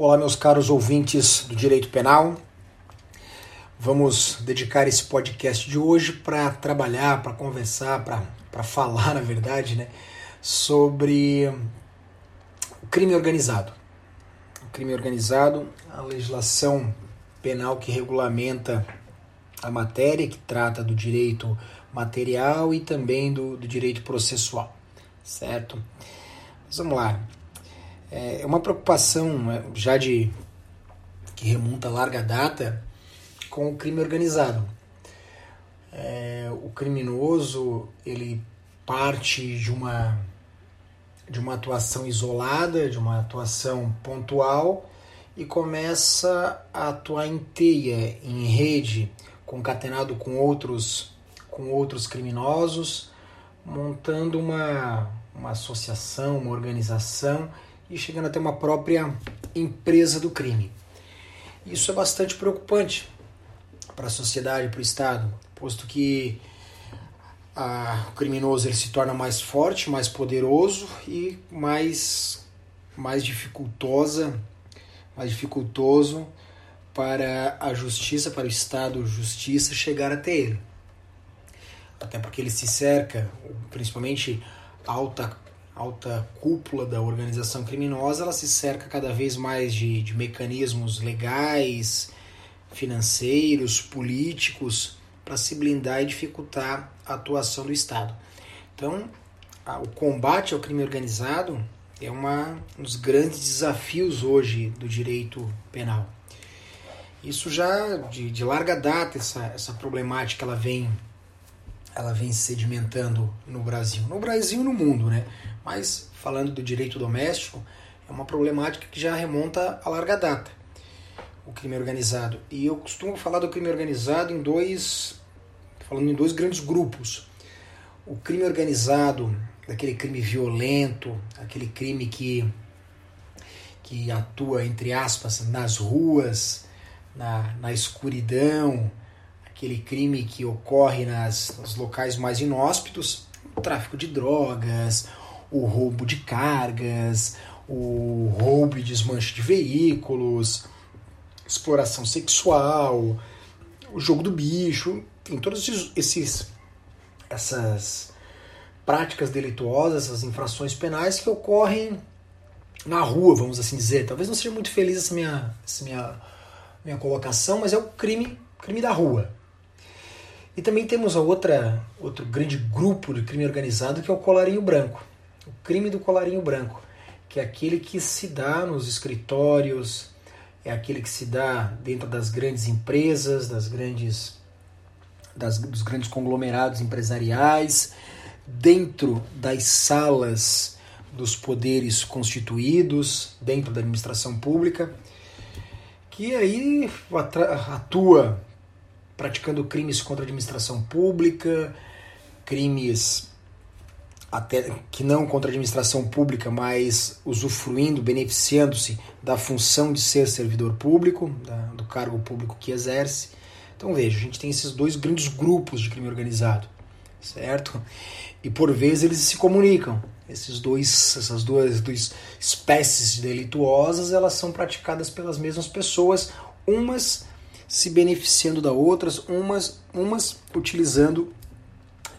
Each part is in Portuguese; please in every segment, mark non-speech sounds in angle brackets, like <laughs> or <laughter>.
Olá, meus caros ouvintes do Direito Penal. Vamos dedicar esse podcast de hoje para trabalhar, para conversar, para falar, <laughs> na verdade, né, sobre o crime organizado. O crime organizado, a legislação penal que regulamenta a matéria, que trata do direito material e também do, do direito processual, certo? Mas vamos lá. É, é uma preocupação né, já de que remonta a larga data com o crime organizado. É, o criminoso ele parte de uma de uma atuação isolada, de uma atuação pontual e começa a atuar em teia, em rede, concatenado com outros com outros criminosos, montando uma, uma associação, uma organização e chegando até uma própria empresa do crime. Isso é bastante preocupante para a sociedade, para o Estado, posto que a, o criminoso ele se torna mais forte, mais poderoso e mais, mais dificultosa, mais dificultoso para a justiça, para o Estado justiça chegar até ele. Até porque ele se cerca, principalmente alta alta cúpula da organização criminosa, ela se cerca cada vez mais de, de mecanismos legais, financeiros, políticos, para se blindar e dificultar a atuação do Estado. Então, a, o combate ao crime organizado é uma, um dos grandes desafios hoje do direito penal. Isso já de, de larga data, essa, essa problemática ela vem ela vem sedimentando no Brasil. No Brasil e no mundo, né? Mas, falando do direito doméstico, é uma problemática que já remonta a larga data, o crime organizado. E eu costumo falar do crime organizado em dois, falando em dois grandes grupos. O crime organizado, aquele crime violento, aquele crime que, que atua, entre aspas, nas ruas, na, na escuridão, aquele crime que ocorre nas, nos locais mais inóspitos, o tráfico de drogas, o roubo de cargas, o roubo e desmanche de veículos, exploração sexual, o jogo do bicho, tem todos esses essas práticas delituosas, essas infrações penais que ocorrem na rua, vamos assim dizer. Talvez não seja muito feliz essa minha, essa minha, minha colocação, mas é o crime, crime da rua. E também temos a outra, outro grande grupo de crime organizado que é o colarinho branco o crime do colarinho branco, que é aquele que se dá nos escritórios, é aquele que se dá dentro das grandes empresas, das grandes das, dos grandes conglomerados empresariais, dentro das salas dos poderes constituídos, dentro da administração pública, que aí atua praticando crimes contra a administração pública, crimes até que não contra a administração pública, mas usufruindo, beneficiando-se da função de ser servidor público, da, do cargo público que exerce. Então veja, a gente tem esses dois grandes grupos de crime organizado, certo? E por vezes eles se comunicam. Esses dois, essas duas, duas espécies delituosas, elas são praticadas pelas mesmas pessoas, umas se beneficiando da outras, umas, umas utilizando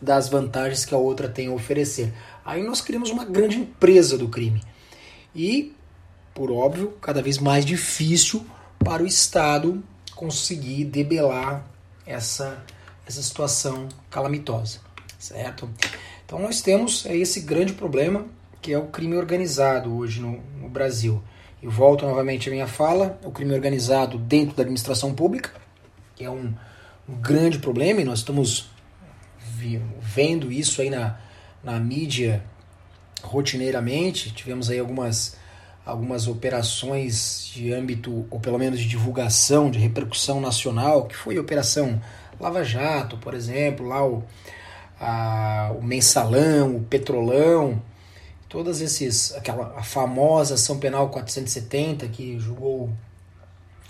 das vantagens que a outra tem a oferecer. Aí nós criamos uma grande empresa do crime. E, por óbvio, cada vez mais difícil para o Estado conseguir debelar essa, essa situação calamitosa, certo? Então nós temos esse grande problema que é o crime organizado hoje no, no Brasil. E volto novamente à minha fala, o crime organizado dentro da administração pública, que é um, um grande problema, e nós estamos vendo isso aí na, na mídia rotineiramente. Tivemos aí algumas, algumas operações de âmbito, ou pelo menos de divulgação, de repercussão nacional, que foi a Operação Lava Jato, por exemplo, lá o, a, o Mensalão, o Petrolão, todas esses, aquela a famosa ação penal 470 que julgou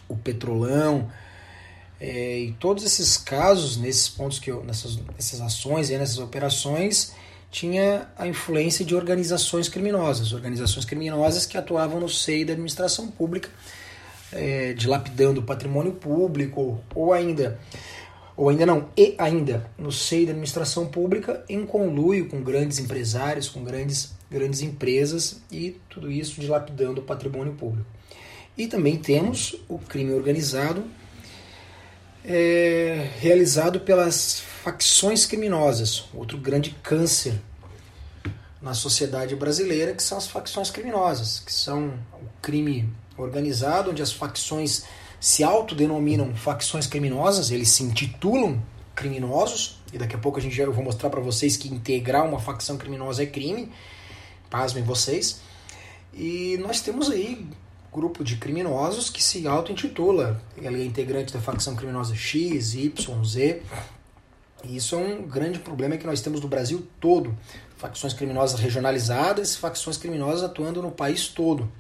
o Petrolão, é, e todos esses casos, nesses pontos que eu, nessas, nessas ações e nessas operações, tinha a influência de organizações criminosas, organizações criminosas que atuavam no seio da administração pública, é, dilapidando o patrimônio público, ou ainda, ou ainda não, e ainda no seio da administração pública em conluio com grandes empresários, com grandes, grandes empresas e tudo isso dilapidando o patrimônio público. E também temos o crime organizado é, realizado pelas facções criminosas, outro grande câncer na sociedade brasileira, que são as facções criminosas, que são o crime organizado, onde as facções se autodenominam facções criminosas, eles se intitulam criminosos, e daqui a pouco a gente já, eu vou mostrar para vocês que integrar uma facção criminosa é crime, pasmem vocês. E nós temos aí grupo de criminosos que se auto-intitula, ele é integrante da facção criminosa X, Y, Z, e isso é um grande problema que nós temos no Brasil todo. Facções criminosas regionalizadas, facções criminosas atuando no país todo.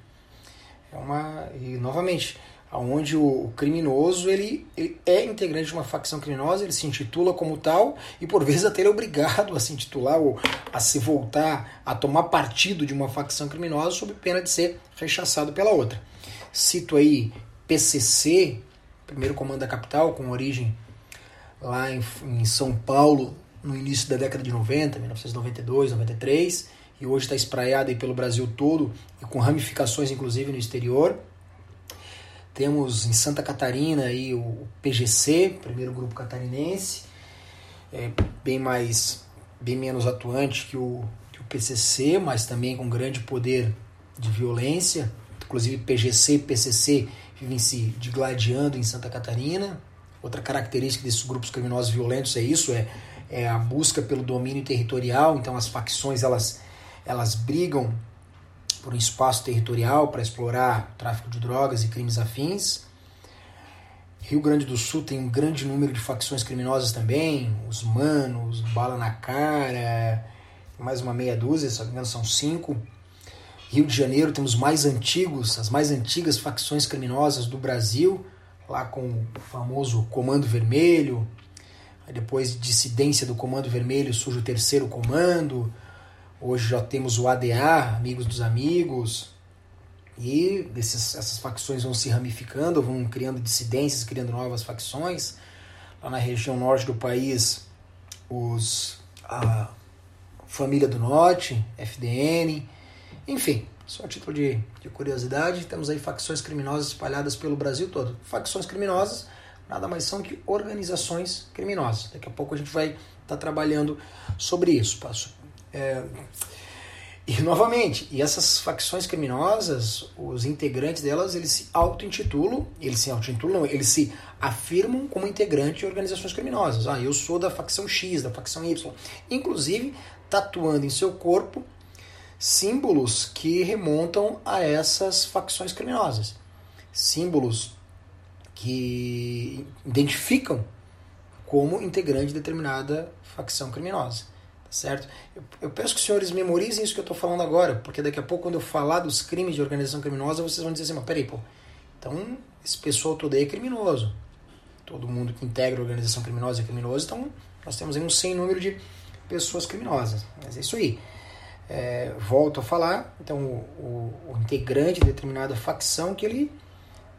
É uma e novamente, aonde o, criminoso ele, ele, é integrante de uma facção criminosa, ele se intitula como tal e por vezes até ele é obrigado a se intitular ou a se voltar a tomar partido de uma facção criminosa sob pena de ser rechaçado pela outra. Cito aí PCC, primeiro comando da capital, com origem lá em, em São Paulo no início da década de 90, 1992, 93, e hoje está espraiada aí pelo Brasil todo e com ramificações inclusive no exterior. Temos em Santa Catarina aí o PGC, primeiro grupo catarinense, é bem mais bem menos atuante que o, que o PCC, mas também com grande poder de violência. Inclusive PGC e PCC vivem se digladiando em Santa Catarina. Outra característica desses grupos criminosos violentos é isso, é, é a busca pelo domínio territorial. Então as facções elas, elas brigam por um espaço territorial para explorar tráfico de drogas e crimes afins. Rio Grande do Sul tem um grande número de facções criminosas também, os Manos, Bala na Cara, mais uma meia dúzia, se não me engano são cinco. Rio de Janeiro temos mais antigos, as mais antigas facções criminosas do Brasil, lá com o famoso Comando Vermelho, depois dissidência do Comando Vermelho surge o Terceiro Comando, hoje já temos o ADA, Amigos dos Amigos, e desses, essas facções vão se ramificando, vão criando dissidências, criando novas facções. Lá na região norte do país, os a Família do Norte, FDN, enfim, só a título de, de curiosidade, temos aí facções criminosas espalhadas pelo Brasil todo. Facções criminosas nada mais são que organizações criminosas. Daqui a pouco a gente vai estar tá trabalhando sobre isso. É, e novamente, e essas facções criminosas, os integrantes delas, eles se auto-intitulam, eles se auto-intitulam, eles se afirmam como integrante de organizações criminosas. Ah, eu sou da facção X, da facção Y. Inclusive, tatuando em seu corpo símbolos que remontam a essas facções criminosas. Símbolos que identificam como integrante de determinada facção criminosa. Certo? Eu, eu peço que os senhores memorizem isso que eu estou falando agora, porque daqui a pouco, quando eu falar dos crimes de organização criminosa, vocês vão dizer assim: mas peraí, pô, então esse pessoal todo aí é criminoso. Todo mundo que integra organização criminosa é criminoso, então nós temos aí um sem número de pessoas criminosas. Mas é isso aí é, volto a falar, então o, o, o, integrante de determinada facção que ele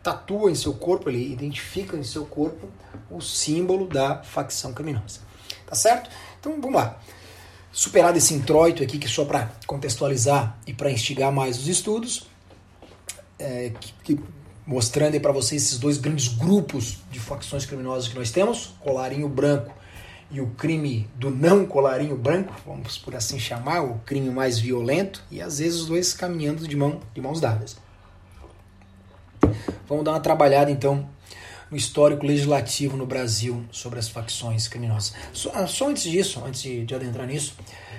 tatua em seu corpo, ele identifica em seu corpo o símbolo da facção criminosa. Tá certo? Então vamos lá. Superado esse introito aqui, que é só para contextualizar e para instigar mais os estudos, é, que, que, mostrando para vocês esses dois grandes grupos de facções criminosas que nós temos, colarinho branco e o crime do não colarinho branco, vamos por assim chamar, o crime mais violento, e às vezes os dois caminhando de, mão, de mãos dadas. Vamos dar uma trabalhada então no histórico legislativo no Brasil sobre as facções criminosas. Só, ah, só antes disso, antes de, de adentrar nisso,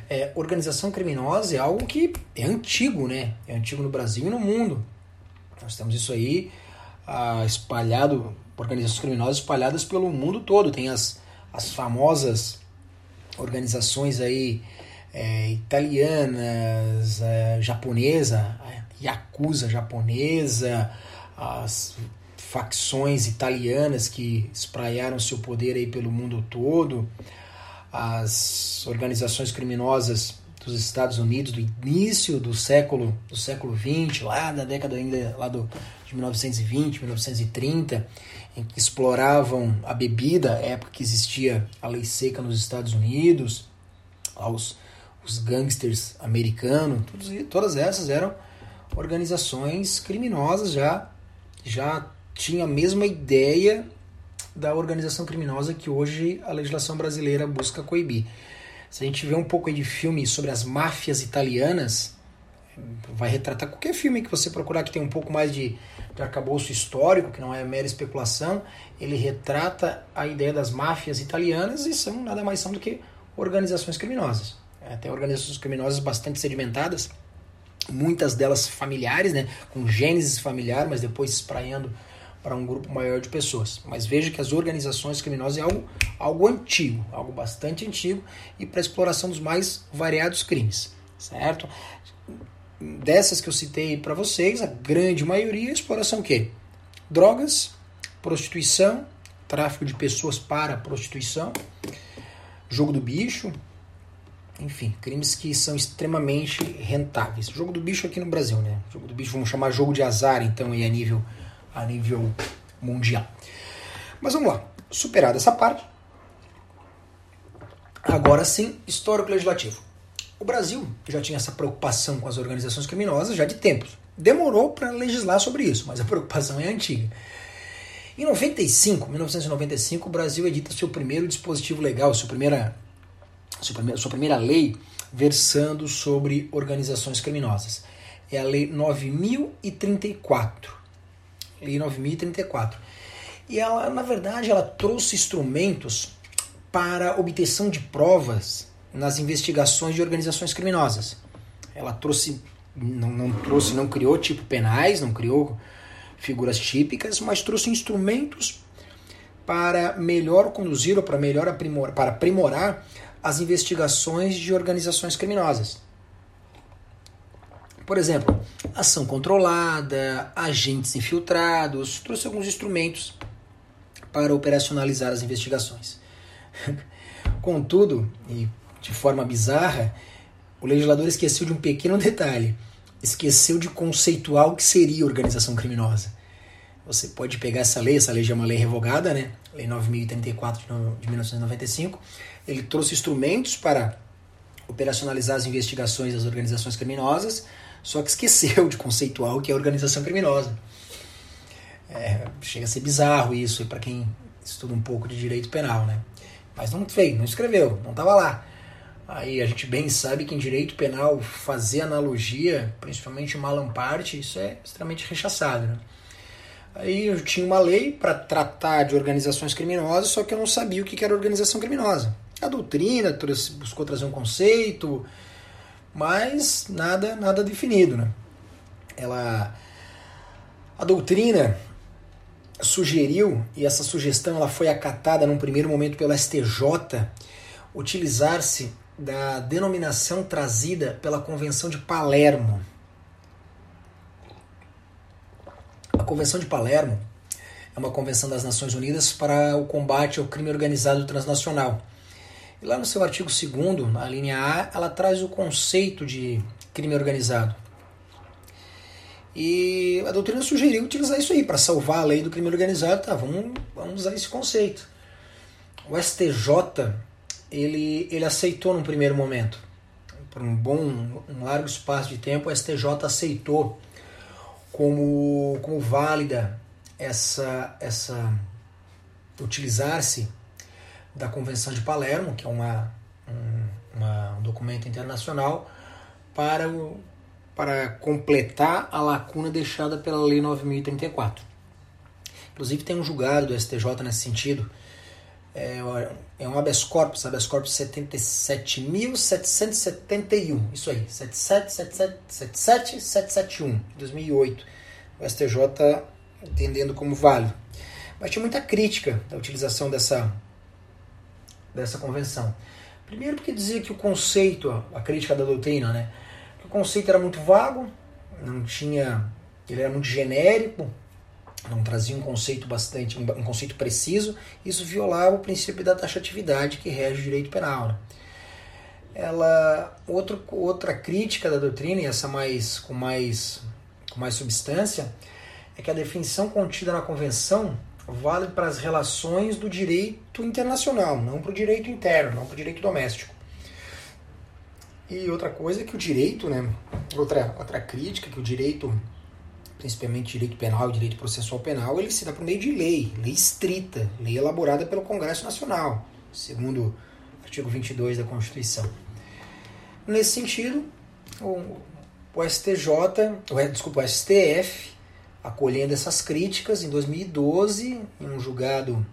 é, organização criminosa é algo que é antigo, né? É antigo no Brasil e no mundo. Nós temos isso aí ah, espalhado, organizações criminosas espalhadas pelo mundo todo. Tem as as famosas organizações aí é, italianas, é, japonesa, Yakuza japonesa, as facções italianas que espraiaram seu poder aí pelo mundo todo, as organizações criminosas dos Estados Unidos do início do século do século 20, lá da década ainda lá do, de 1920, 1930, em que exploravam a bebida, época que existia a lei seca nos Estados Unidos, os, os gangsters americanos, todas essas eram organizações criminosas já já tinha a mesma ideia da organização criminosa que hoje a legislação brasileira busca coibir. Se a gente vê um pouco de filme sobre as máfias italianas, vai retratar qualquer filme que você procurar que tem um pouco mais de, de arcabouço histórico, que não é mera especulação, ele retrata a ideia das máfias italianas e são nada mais são do que organizações criminosas. É, tem organizações criminosas bastante sedimentadas, muitas delas familiares, né, com gênesis familiar, mas depois espraiando para um grupo maior de pessoas. Mas veja que as organizações criminosas é algo, algo antigo, algo bastante antigo e para exploração dos mais variados crimes, certo? Dessas que eu citei para vocês, a grande maioria é exploração o quê? Drogas, prostituição, tráfico de pessoas para prostituição, jogo do bicho, enfim, crimes que são extremamente rentáveis. Jogo do bicho aqui no Brasil, né? Jogo do bicho vamos chamar jogo de azar, então, aí a nível a nível mundial. Mas vamos lá, superada essa parte, agora sim, histórico legislativo. O Brasil já tinha essa preocupação com as organizações criminosas já de tempos. Demorou para legislar sobre isso, mas a preocupação é antiga. Em 95, 1995, o Brasil edita seu primeiro dispositivo legal, sua primeira, sua primeira, sua primeira lei versando sobre organizações criminosas. É a Lei 9034. Lei 9034. E ela, na verdade, ela trouxe instrumentos para obtenção de provas nas investigações de organizações criminosas. Ela trouxe, não, não trouxe, não criou tipo penais, não criou figuras típicas, mas trouxe instrumentos para melhor conduzir ou para melhor aprimorar, para aprimorar as investigações de organizações criminosas. Por exemplo, ação controlada, agentes infiltrados, trouxe alguns instrumentos para operacionalizar as investigações. <laughs> Contudo, e de forma bizarra, o legislador esqueceu de um pequeno detalhe. Esqueceu de conceituar o que seria organização criminosa. Você pode pegar essa lei, essa lei já é uma lei revogada, né? Lei 9034 de 1995. Ele trouxe instrumentos para operacionalizar as investigações das organizações criminosas, só que esqueceu de conceituar o que é organização criminosa. É, chega a ser bizarro isso para quem estuda um pouco de direito penal, né? Mas não fez, não escreveu, não estava lá. Aí a gente bem sabe que em direito penal fazer analogia, principalmente malamparte, isso é extremamente rechaçado. Né? Aí eu tinha uma lei para tratar de organizações criminosas, só que eu não sabia o que era organização criminosa. A doutrina buscou trazer um conceito, mas nada nada definido, né? Ela a doutrina sugeriu e essa sugestão ela foi acatada num primeiro momento pelo STJ utilizar-se da denominação trazida pela Convenção de Palermo. A Convenção de Palermo é uma convenção das Nações Unidas para o combate ao crime organizado transnacional e lá no seu artigo 2 na linha A, ela traz o conceito de crime organizado. E a doutrina sugeriu utilizar isso aí para salvar a lei do crime organizado. Tá, vamos, vamos usar esse conceito. O STJ ele, ele aceitou num primeiro momento. Por um bom, um largo espaço de tempo, o STJ aceitou como, como válida essa, essa utilizar-se da Convenção de Palermo, que é uma, um, uma, um documento internacional, para, o, para completar a lacuna deixada pela Lei 9034. Inclusive tem um julgado do STJ nesse sentido, é, é um habeas corpus, habeas corpus 77.771, isso aí, 77771, 2008, o STJ entendendo como válido. Mas tinha muita crítica da utilização dessa dessa convenção. Primeiro porque dizia que o conceito, a crítica da doutrina, né, que o conceito era muito vago, não tinha, ele era muito genérico, não trazia um conceito bastante, um conceito preciso, isso violava o princípio da taxatividade que rege o direito penal. Né? ela outro, outra crítica da doutrina e essa mais com mais com mais substância é que a definição contida na convenção vale para as relações do direito internacional, não para o direito interno, não para o direito doméstico. E outra coisa é que o direito, né, outra, outra crítica, que o direito, principalmente direito penal e direito processual penal, ele se dá por meio de lei, lei estrita, lei elaborada pelo Congresso Nacional, segundo o artigo 22 da Constituição. Nesse sentido, o, o STJ, o, desculpa, o STF acolhendo essas críticas em 2012, em um julgado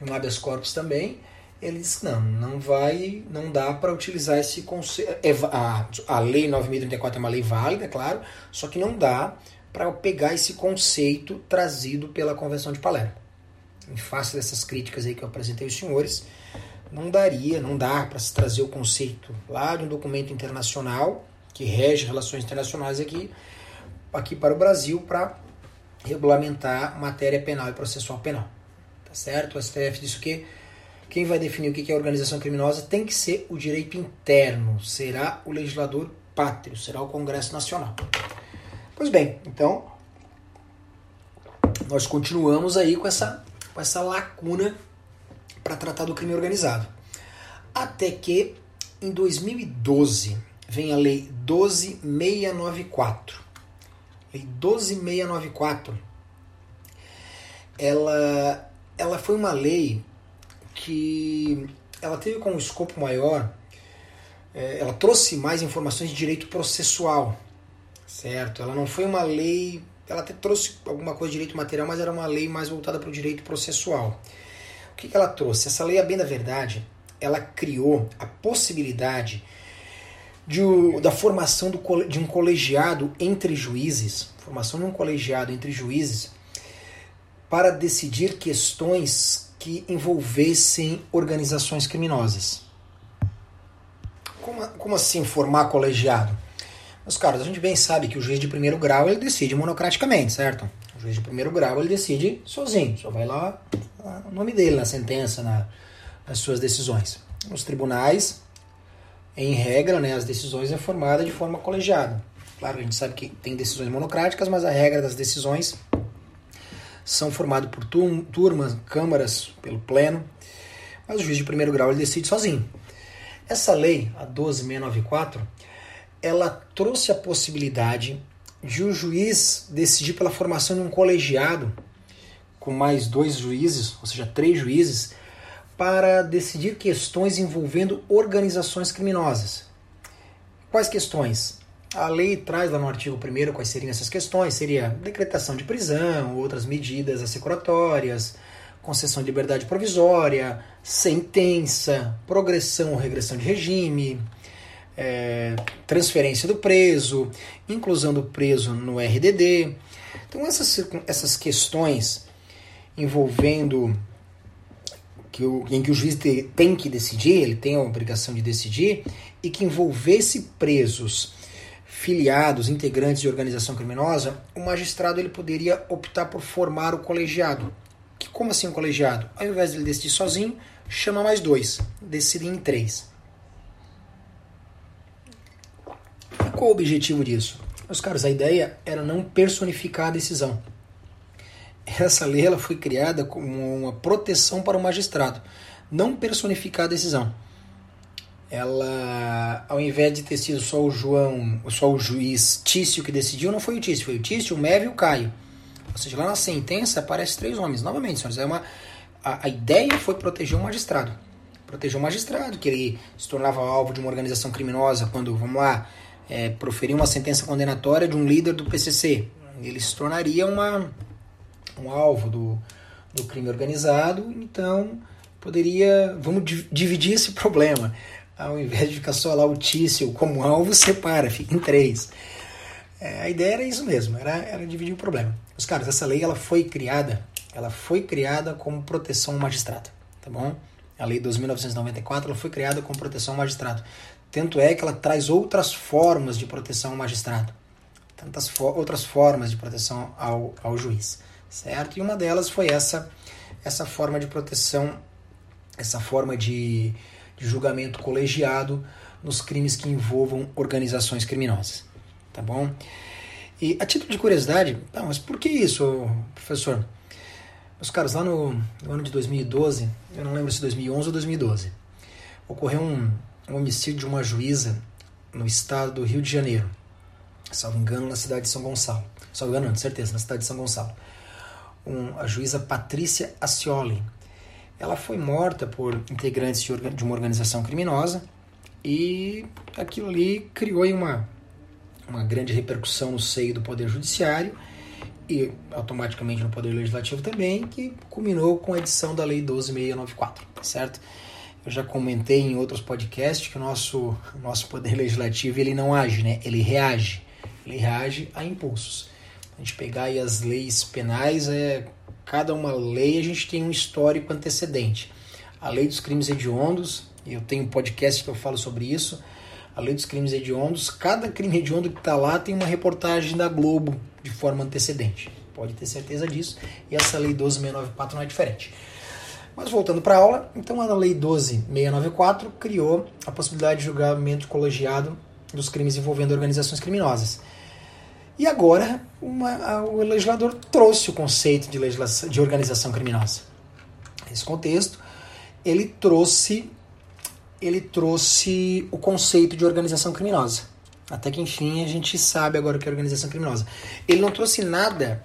em um habeas corpus também, ele disse não, não vai, não dá para utilizar esse conceito. É, a, lei 9.034 é uma lei válida, é claro, só que não dá para pegar esse conceito trazido pela Convenção de Palermo. Em face dessas críticas aí que eu apresentei aos senhores, não daria, não dá para se trazer o conceito lá de um documento internacional que rege relações internacionais aqui aqui para o Brasil para regulamentar matéria penal e processual penal. Tá certo? O STF disse que quem vai definir o que é organização criminosa tem que ser o direito interno, será o legislador pátrio, será o Congresso Nacional. Pois bem, então nós continuamos aí com essa, com essa lacuna para tratar do crime organizado. Até que em 2012 vem a Lei 12694 Lei 12694, ela, ela foi uma lei que ela teve como escopo maior, é, ela trouxe mais informações de direito processual, certo? Ela não foi uma lei, ela até trouxe alguma coisa de direito material, mas era uma lei mais voltada para o direito processual. O que, que ela trouxe? Essa lei, a bem da verdade, ela criou a possibilidade de, da formação do, de um colegiado entre juízes, formação de um colegiado entre juízes, para decidir questões que envolvessem organizações criminosas. Como, como assim formar colegiado? Meus caros, a gente bem sabe que o juiz de primeiro grau ele decide monocraticamente, certo? O juiz de primeiro grau ele decide sozinho, só vai lá o nome dele na sentença, na, nas suas decisões. Nos tribunais, em regra, né, as decisões é formada de forma colegiada. Claro, a gente sabe que tem decisões monocráticas, mas a regra das decisões são formadas por turmas, câmaras, pelo pleno, mas o juiz de primeiro grau ele decide sozinho. Essa lei, a 12694, ela trouxe a possibilidade de o juiz decidir pela formação de um colegiado com mais dois juízes, ou seja, três juízes, para decidir questões envolvendo organizações criminosas. Quais questões? A lei traz lá no artigo 1 quais seriam essas questões: seria decretação de prisão, outras medidas assecuratórias, concessão de liberdade provisória, sentença, progressão ou regressão de regime, é, transferência do preso, inclusão do preso no RDD. Então, essas, essas questões envolvendo que o, em que o juiz te, tem que decidir, ele tem a obrigação de decidir, e que envolvesse presos filiados, integrantes de organização criminosa, o magistrado ele poderia optar por formar o colegiado. Que, como assim um colegiado? Ao invés de ele decidir sozinho, chama mais dois, decide em três. E qual o objetivo disso? Meus caros, a ideia era não personificar a decisão essa lei ela foi criada como uma proteção para o magistrado, não personificar a decisão. Ela, ao invés de ter sido só o João, só o juiz Tício que decidiu, não foi o Tício, foi o Tício, o Meve e o Caio. Ou seja, lá na sentença aparece três homens. Novamente, senhores, é uma, a, a ideia foi proteger o magistrado. Proteger o magistrado, que ele se tornava alvo de uma organização criminosa quando, vamos lá, é, proferir uma sentença condenatória de um líder do PCC. Ele se tornaria uma, um alvo do, do crime organizado, então poderia, vamos dividir esse problema. Ao invés de ficar só lá o Tício como alvo, separa, fica em três. É, a ideia era isso mesmo, era, era dividir o problema. Os caras, essa lei ela foi criada, ela foi criada como proteção ao magistrado, tá bom? A lei 2.994 ela foi criada como proteção ao magistrado. Tanto é que ela traz outras formas de proteção ao magistrado, tantas fo outras formas de proteção ao, ao juiz certo? E uma delas foi essa essa forma de proteção, essa forma de, de julgamento colegiado nos crimes que envolvam organizações criminosas. Tá bom? E a título de curiosidade, tá, mas por que isso, professor? Meus caros, lá no, no, ano de 2012, eu não lembro se 2011 ou 2012, ocorreu um, um homicídio de uma juíza no estado do Rio de Janeiro, salvo engano, na cidade de São Gonçalo. Salvo engano, não, de certeza, na cidade de São Gonçalo. Um, a juíza Patrícia Ascioli. Ela foi morta por integrantes de, de uma organização criminosa e aquilo ali criou uma, uma grande repercussão no seio do Poder Judiciário e automaticamente no Poder Legislativo também, que culminou com a edição da Lei 12694, tá certo? Eu já comentei em outros podcasts que o nosso, nosso Poder Legislativo ele não age, né? ele reage. Ele reage a impulsos. A gente pegar aí as leis penais, é, cada uma lei a gente tem um histórico antecedente. A lei dos crimes hediondos, eu tenho um podcast que eu falo sobre isso, a lei dos crimes hediondos, cada crime hediondo que está lá tem uma reportagem da Globo de forma antecedente. Pode ter certeza disso. E essa lei 12694 não é diferente. Mas voltando para a aula, então a Lei 12694 criou a possibilidade de julgamento colegiado dos crimes envolvendo organizações criminosas. E agora uma, a, o legislador trouxe o conceito de, legislação, de organização criminosa. Nesse contexto, ele trouxe, ele trouxe o conceito de organização criminosa. Até que enfim a gente sabe agora o que é organização criminosa. Ele não trouxe nada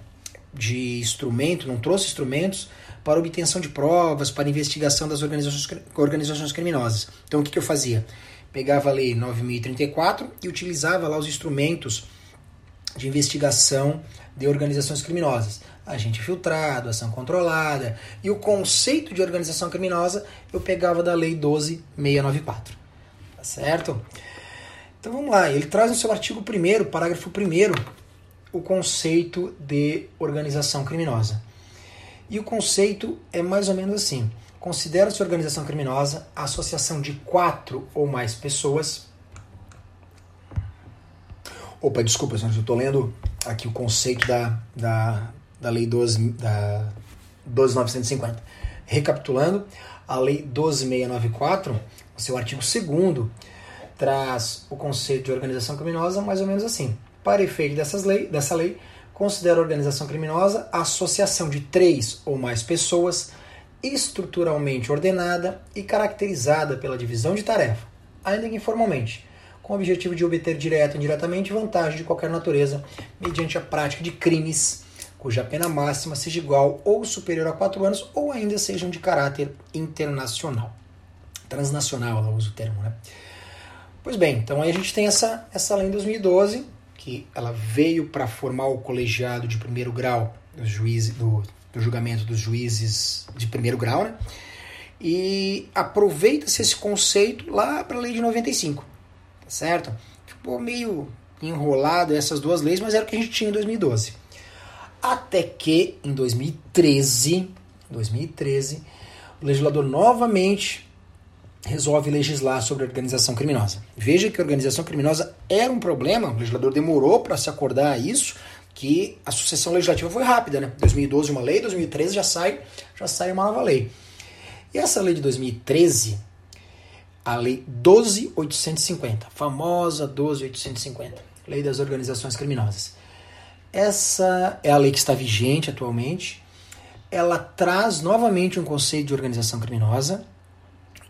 de instrumento, não trouxe instrumentos para obtenção de provas, para investigação das organizações, organizações criminosas. Então o que, que eu fazia? Pegava a lei 9034 e utilizava lá os instrumentos de investigação de organizações criminosas. Agente filtrado, ação controlada. E o conceito de organização criminosa eu pegava da lei 12694. Tá certo? Então vamos lá, ele traz no seu artigo 1, parágrafo 1, o conceito de organização criminosa. E o conceito é mais ou menos assim: considera-se organização criminosa a associação de quatro ou mais pessoas. Opa, desculpa, eu estou lendo aqui o conceito da, da, da Lei 12, da 12950. Recapitulando, a Lei 12694, o seu artigo 2 traz o conceito de organização criminosa mais ou menos assim. Para efeito dessas lei, dessa lei, considera organização criminosa a associação de três ou mais pessoas estruturalmente ordenada e caracterizada pela divisão de tarefa, ainda que informalmente, com o objetivo de obter direto ou indiretamente vantagem de qualquer natureza mediante a prática de crimes cuja pena máxima seja igual ou superior a quatro anos ou ainda sejam de caráter internacional. Transnacional, ela usa o termo, né? Pois bem, então aí a gente tem essa, essa lei em 2012, que ela veio para formar o colegiado de primeiro grau dos juízes, do, do julgamento dos juízes de primeiro grau, né? E aproveita-se esse conceito lá para a lei de 95, tá certo? Ficou meio enrolado essas duas leis, mas era o que a gente tinha em 2012. Até que em 2013, 2013, o legislador novamente resolve legislar sobre organização criminosa. Veja que a organização criminosa era um problema, o legislador demorou para se acordar a isso, que a sucessão legislativa foi rápida, né? 2012 uma lei, 2013 já sai, já sai uma nova lei. E essa lei de 2013, a lei 12850, famosa 12850, lei das organizações criminosas. Essa é a lei que está vigente atualmente. Ela traz novamente um conceito de organização criminosa,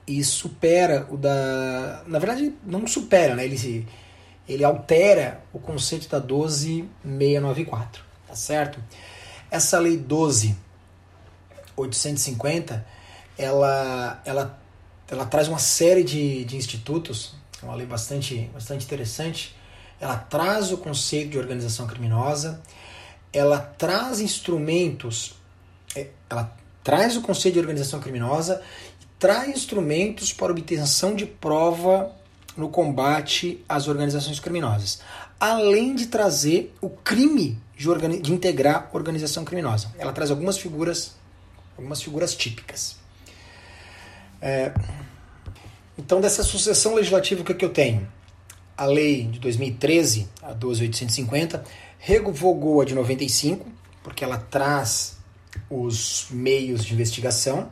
e supera o da. Na verdade, não supera, né? Ele, ele altera o conceito da 12694, tá certo? Essa lei 12850 ela, ela, ela traz uma série de, de institutos, é uma lei bastante, bastante interessante. Ela traz o conceito de organização criminosa, ela traz instrumentos, é, ela traz o conceito de organização criminosa traz instrumentos para obtenção de prova no combate às organizações criminosas, além de trazer o crime de, organi de integrar organização criminosa. Ela traz algumas figuras, algumas figuras típicas. É, então, dessa sucessão legislativa, o que, é que eu tenho? A lei de 2013, a 12850, revogou a de 95, porque ela traz os meios de investigação,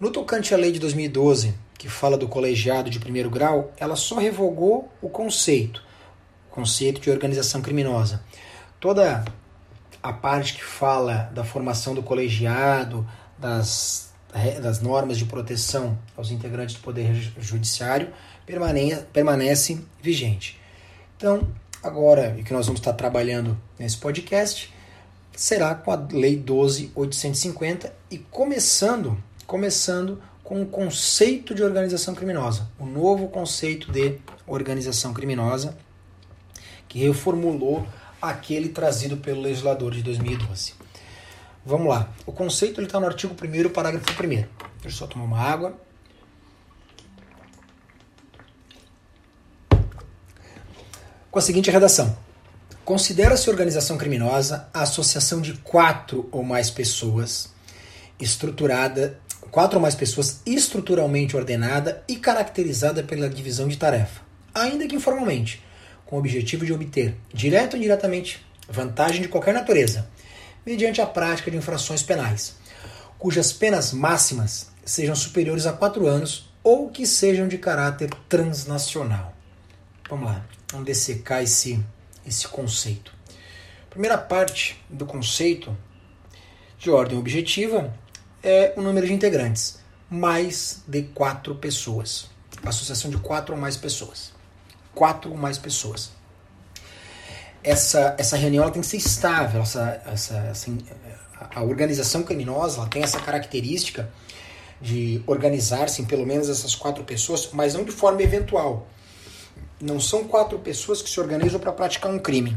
no tocante à lei de 2012, que fala do colegiado de primeiro grau, ela só revogou o conceito, o conceito de organização criminosa. Toda a parte que fala da formação do colegiado, das, das normas de proteção aos integrantes do Poder Judiciário, permanece, vigente. Então, agora, e que nós vamos estar trabalhando nesse podcast, será com a Lei 12850 e começando, começando com o conceito de organização criminosa, o novo conceito de organização criminosa que reformulou aquele trazido pelo legislador de 2012. Vamos lá. O conceito está no artigo 1 parágrafo 1 Deixa eu só tomar uma água. Com a seguinte redação: Considera-se organização criminosa a associação de quatro ou mais pessoas estruturada, quatro ou mais pessoas estruturalmente ordenada e caracterizada pela divisão de tarefa, ainda que informalmente, com o objetivo de obter, direto ou indiretamente, vantagem de qualquer natureza, mediante a prática de infrações penais, cujas penas máximas sejam superiores a quatro anos ou que sejam de caráter transnacional. Vamos lá, vamos dessecar esse esse conceito. Primeira parte do conceito de ordem objetiva é o número de integrantes, mais de quatro pessoas. Associação de quatro ou mais pessoas. Quatro ou mais pessoas. Essa, essa reunião ela tem que ser estável. Essa, essa, essa, a organização criminosa ela tem essa característica de organizar-se em pelo menos essas quatro pessoas, mas não de forma eventual não são quatro pessoas que se organizam para praticar um crime.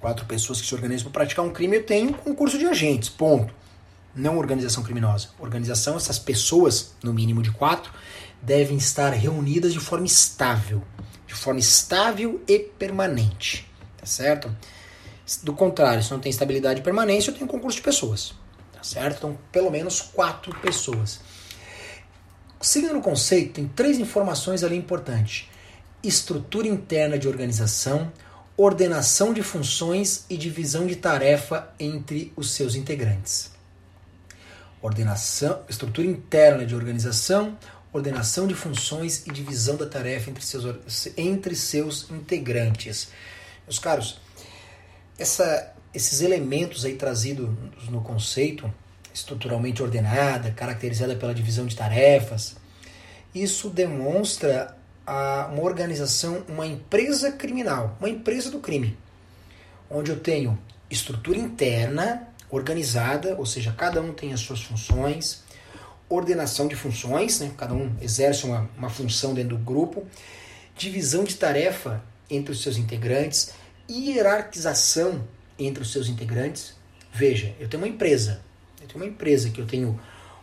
Quatro pessoas que se organizam para praticar um crime, eu tenho um concurso de agentes, ponto. Não organização criminosa. Organização, essas pessoas, no mínimo de quatro, devem estar reunidas de forma estável. De forma estável e permanente. Tá certo? Do contrário, se não tem estabilidade e permanência, eu tenho concurso de pessoas. Tá certo? Então, pelo menos quatro pessoas. Seguindo o conceito, tem três informações ali importantes estrutura interna de organização, ordenação de funções e divisão de tarefa entre os seus integrantes. Ordenação, estrutura interna de organização, ordenação de funções e divisão da tarefa entre seus, entre seus integrantes. Meus caros, essa, esses elementos aí trazidos no conceito, estruturalmente ordenada, caracterizada pela divisão de tarefas, isso demonstra a uma organização, uma empresa criminal, uma empresa do crime, onde eu tenho estrutura interna organizada, ou seja, cada um tem as suas funções, ordenação de funções, né? cada um exerce uma, uma função dentro do grupo, divisão de tarefa entre os seus integrantes, hierarquização entre os seus integrantes. Veja, eu tenho uma empresa, eu tenho uma empresa que eu tenho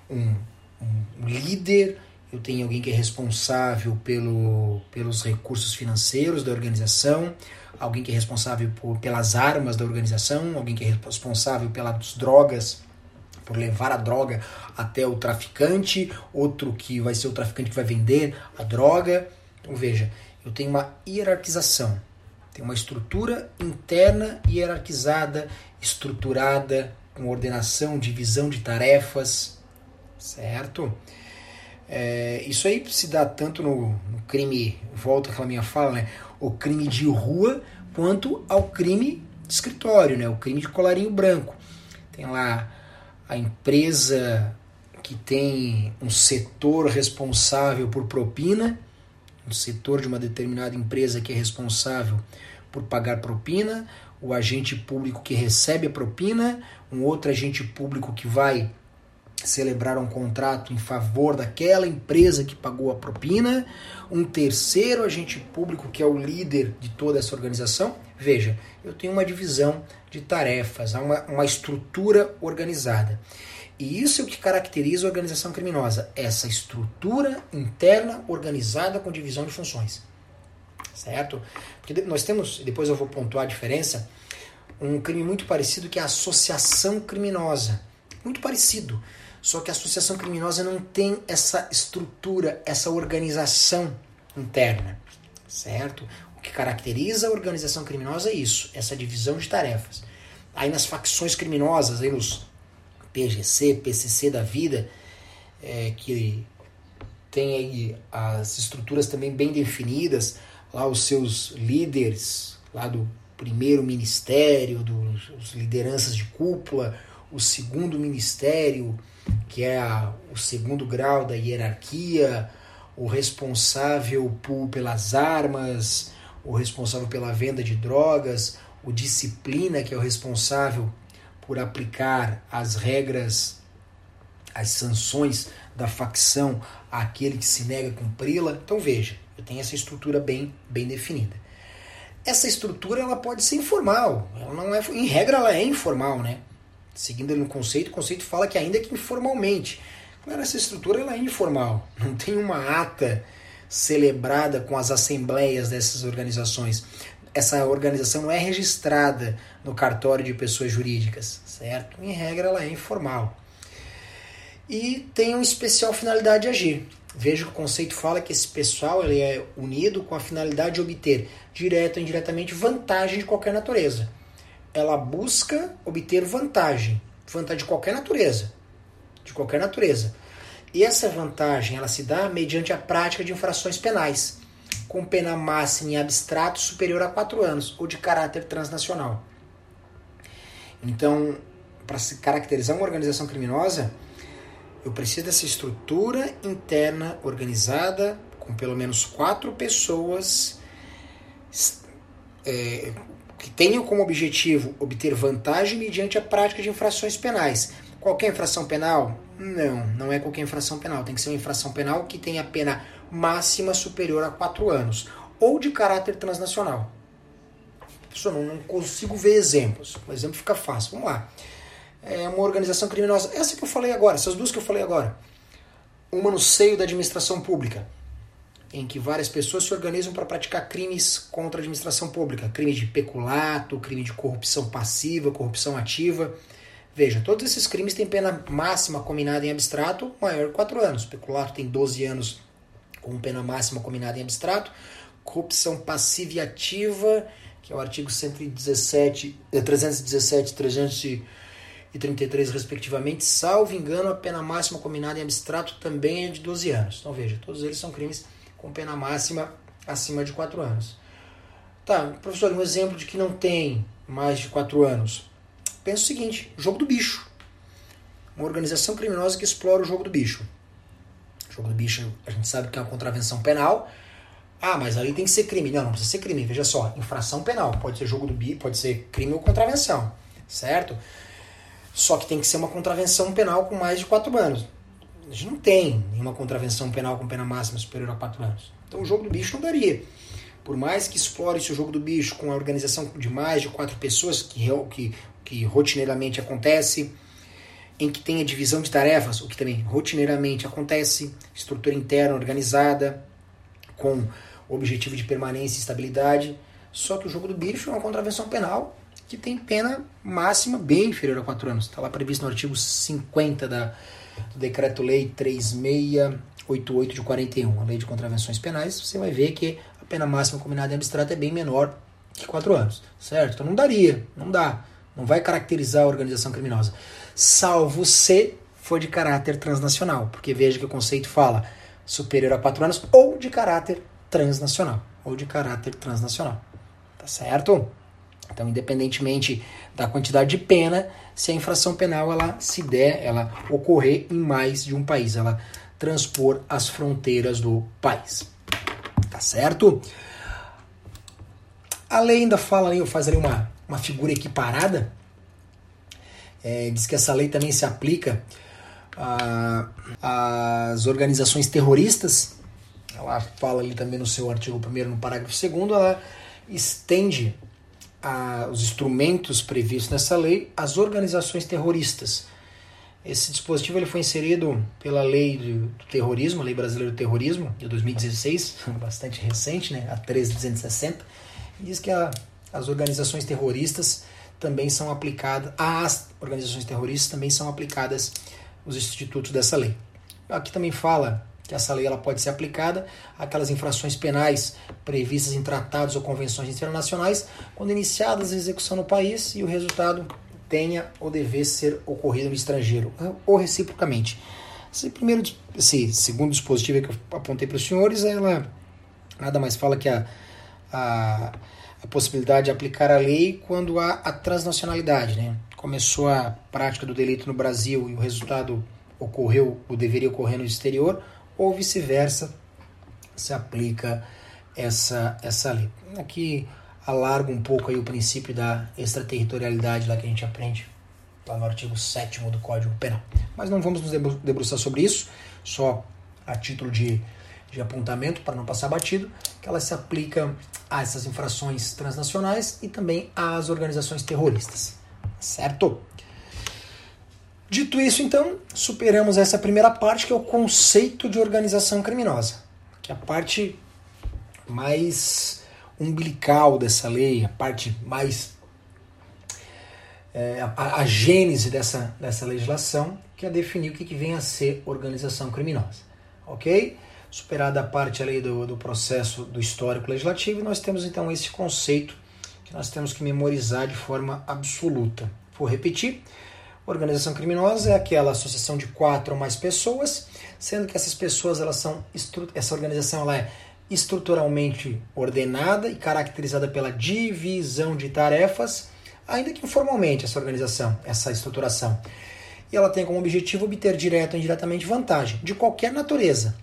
um, um líder, eu tenho alguém que é responsável pelo, pelos recursos financeiros da organização, alguém que é responsável por, pelas armas da organização, alguém que é responsável pelas drogas, por levar a droga até o traficante, outro que vai ser o traficante que vai vender a droga. Então veja, eu tenho uma hierarquização, tem uma estrutura interna hierarquizada, estruturada, com ordenação, divisão de tarefas, certo? É, isso aí se dá tanto no, no crime, volta àquela minha fala, né? O crime de rua, quanto ao crime de escritório, né? O crime de colarinho branco. Tem lá a empresa que tem um setor responsável por propina, um setor de uma determinada empresa que é responsável por pagar propina, o agente público que recebe a propina, um outro agente público que vai celebrar um contrato em favor daquela empresa que pagou a propina, um terceiro agente público que é o líder de toda essa organização. Veja, eu tenho uma divisão de tarefas, uma, uma estrutura organizada. E isso é o que caracteriza a organização criminosa, essa estrutura interna organizada com divisão de funções. Certo? Porque nós temos, depois eu vou pontuar a diferença, um crime muito parecido que é a associação criminosa. Muito parecido. Só que a associação criminosa não tem essa estrutura, essa organização interna, certo? O que caracteriza a organização criminosa é isso, essa divisão de tarefas. Aí nas facções criminosas, aí nos PGC, PCC da vida, é, que tem aí as estruturas também bem definidas, lá os seus líderes, lá do primeiro ministério, dos lideranças de cúpula, o segundo ministério, que é a, o segundo grau da hierarquia, o responsável por, pelas armas, o responsável pela venda de drogas, o disciplina, que é o responsável por aplicar as regras, as sanções da facção àquele que se nega a cumpri-la. Então veja, eu tenho essa estrutura bem, bem definida. Essa estrutura ela pode ser informal, ela não é, em regra ela é informal, né? Seguindo no conceito, o conceito fala que ainda que informalmente. Agora essa estrutura ela é informal, não tem uma ata celebrada com as assembleias dessas organizações. Essa organização não é registrada no cartório de pessoas jurídicas, certo? Em regra ela é informal. E tem uma especial finalidade de agir. Veja que o conceito fala que esse pessoal ele é unido com a finalidade de obter, direto ou indiretamente, vantagem de qualquer natureza. Ela busca obter vantagem, vantagem de qualquer natureza, de qualquer natureza. E essa vantagem ela se dá mediante a prática de infrações penais, com pena máxima em abstrato superior a quatro anos ou de caráter transnacional. Então, para se caracterizar uma organização criminosa, eu preciso dessa estrutura interna organizada com pelo menos quatro pessoas é, que tenham como objetivo obter vantagem mediante a prática de infrações penais. Qualquer infração penal? Não, não é qualquer infração penal. Tem que ser uma infração penal que tenha pena máxima superior a quatro anos ou de caráter transnacional. Pessoal, não, não consigo ver exemplos. O exemplo fica fácil. Vamos lá é uma organização criminosa. Essa que eu falei agora, essas duas que eu falei agora. Uma no seio da administração pública, em que várias pessoas se organizam para praticar crimes contra a administração pública, crime de peculato, crime de corrupção passiva, corrupção ativa. Veja, todos esses crimes têm pena máxima combinada em abstrato maior de 4 anos. Peculato tem 12 anos com pena máxima combinada em abstrato. Corrupção passiva e ativa, que é o artigo 117, 317, 300 e 33, respectivamente, salvo engano, a pena máxima combinada em abstrato também é de 12 anos. Então veja, todos eles são crimes com pena máxima acima de 4 anos. Tá, professor, um exemplo de que não tem mais de 4 anos. Pensa o seguinte: jogo do bicho. Uma organização criminosa que explora o jogo do bicho. O jogo do bicho, a gente sabe que é uma contravenção penal. Ah, mas ali tem que ser crime. Não, não precisa ser crime. Veja só, infração penal. Pode ser jogo do bicho, pode ser crime ou contravenção. Certo? Só que tem que ser uma contravenção penal com mais de 4 anos. A gente não tem nenhuma contravenção penal com pena máxima superior a 4 anos. Então o jogo do bicho não daria. Por mais que explore esse jogo do bicho com a organização de mais de quatro pessoas, que, que, que rotineiramente acontece, em que tenha divisão de tarefas, o que também rotineiramente acontece, estrutura interna organizada, com objetivo de permanência e estabilidade. Só que o jogo do bicho é uma contravenção penal que tem pena máxima bem inferior a 4 anos. Está lá previsto no artigo 50 da, do Decreto-Lei 3688 de 41, a Lei de Contravenções Penais. Você vai ver que a pena máxima combinada em abstrato é bem menor que 4 anos, certo? Então não daria, não dá. Não vai caracterizar a organização criminosa. Salvo se for de caráter transnacional, porque veja que o conceito fala superior a 4 anos ou de caráter transnacional, ou de caráter transnacional. Tá certo? Então, independentemente da quantidade de pena, se a infração penal ela se der, ela ocorrer em mais de um país, ela transpor as fronteiras do país. Tá certo? A lei ainda fala faz ali uma, uma figura equiparada. É, diz que essa lei também se aplica às organizações terroristas. Ela fala ali também no seu artigo 1 no parágrafo 2 ela estende a, os instrumentos previstos nessa lei às organizações terroristas. Esse dispositivo ele foi inserido pela lei do, terrorismo, lei brasileira do terrorismo, de 2016, <laughs> bastante recente, né, a 13260, e diz que a, as organizações terroristas também são aplicadas, às organizações terroristas também são aplicadas os institutos dessa lei. Aqui também fala que essa lei ela pode ser aplicada àquelas infrações penais previstas em tratados ou convenções internacionais quando iniciadas a execução no país e o resultado tenha ou devesse ser ocorrido no estrangeiro, ou reciprocamente. Esse primeiro, esse segundo dispositivo que eu apontei para os senhores, ela nada mais fala que a, a, a, possibilidade de aplicar a lei quando há a transnacionalidade. Né? Começou a prática do delito no Brasil e o resultado ocorreu ou deveria ocorrer no exterior, ou vice-versa, se aplica essa, essa lei. Aqui alarga um pouco aí o princípio da extraterritorialidade lá que a gente aprende lá no artigo 7 do Código Penal. Mas não vamos nos debruçar sobre isso, só a título de, de apontamento, para não passar batido, que ela se aplica a essas infrações transnacionais e também às organizações terroristas. Certo? Dito isso, então, superamos essa primeira parte, que é o conceito de organização criminosa, que é a parte mais umbilical dessa lei, a parte mais. É, a, a, gênese dessa, dessa legislação, que é definir o que, que vem a ser organização criminosa. Ok? Superada a parte ali do, do processo do histórico legislativo, nós temos então esse conceito que nós temos que memorizar de forma absoluta. Vou repetir. Organização criminosa é aquela associação de quatro ou mais pessoas, sendo que essas pessoas elas são essa organização ela é estruturalmente ordenada e caracterizada pela divisão de tarefas, ainda que informalmente essa organização, essa estruturação. E ela tem como objetivo obter direto ou indiretamente vantagem, de qualquer natureza,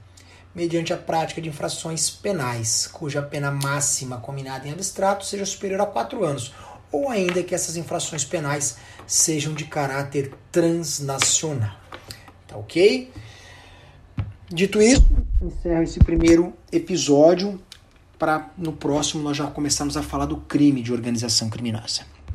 mediante a prática de infrações penais, cuja pena máxima combinada em abstrato seja superior a quatro anos, ou ainda que essas infrações penais sejam de caráter transnacional. Tá ok? Dito isso, encerro esse primeiro episódio para no próximo nós já começarmos a falar do crime de organização criminosa.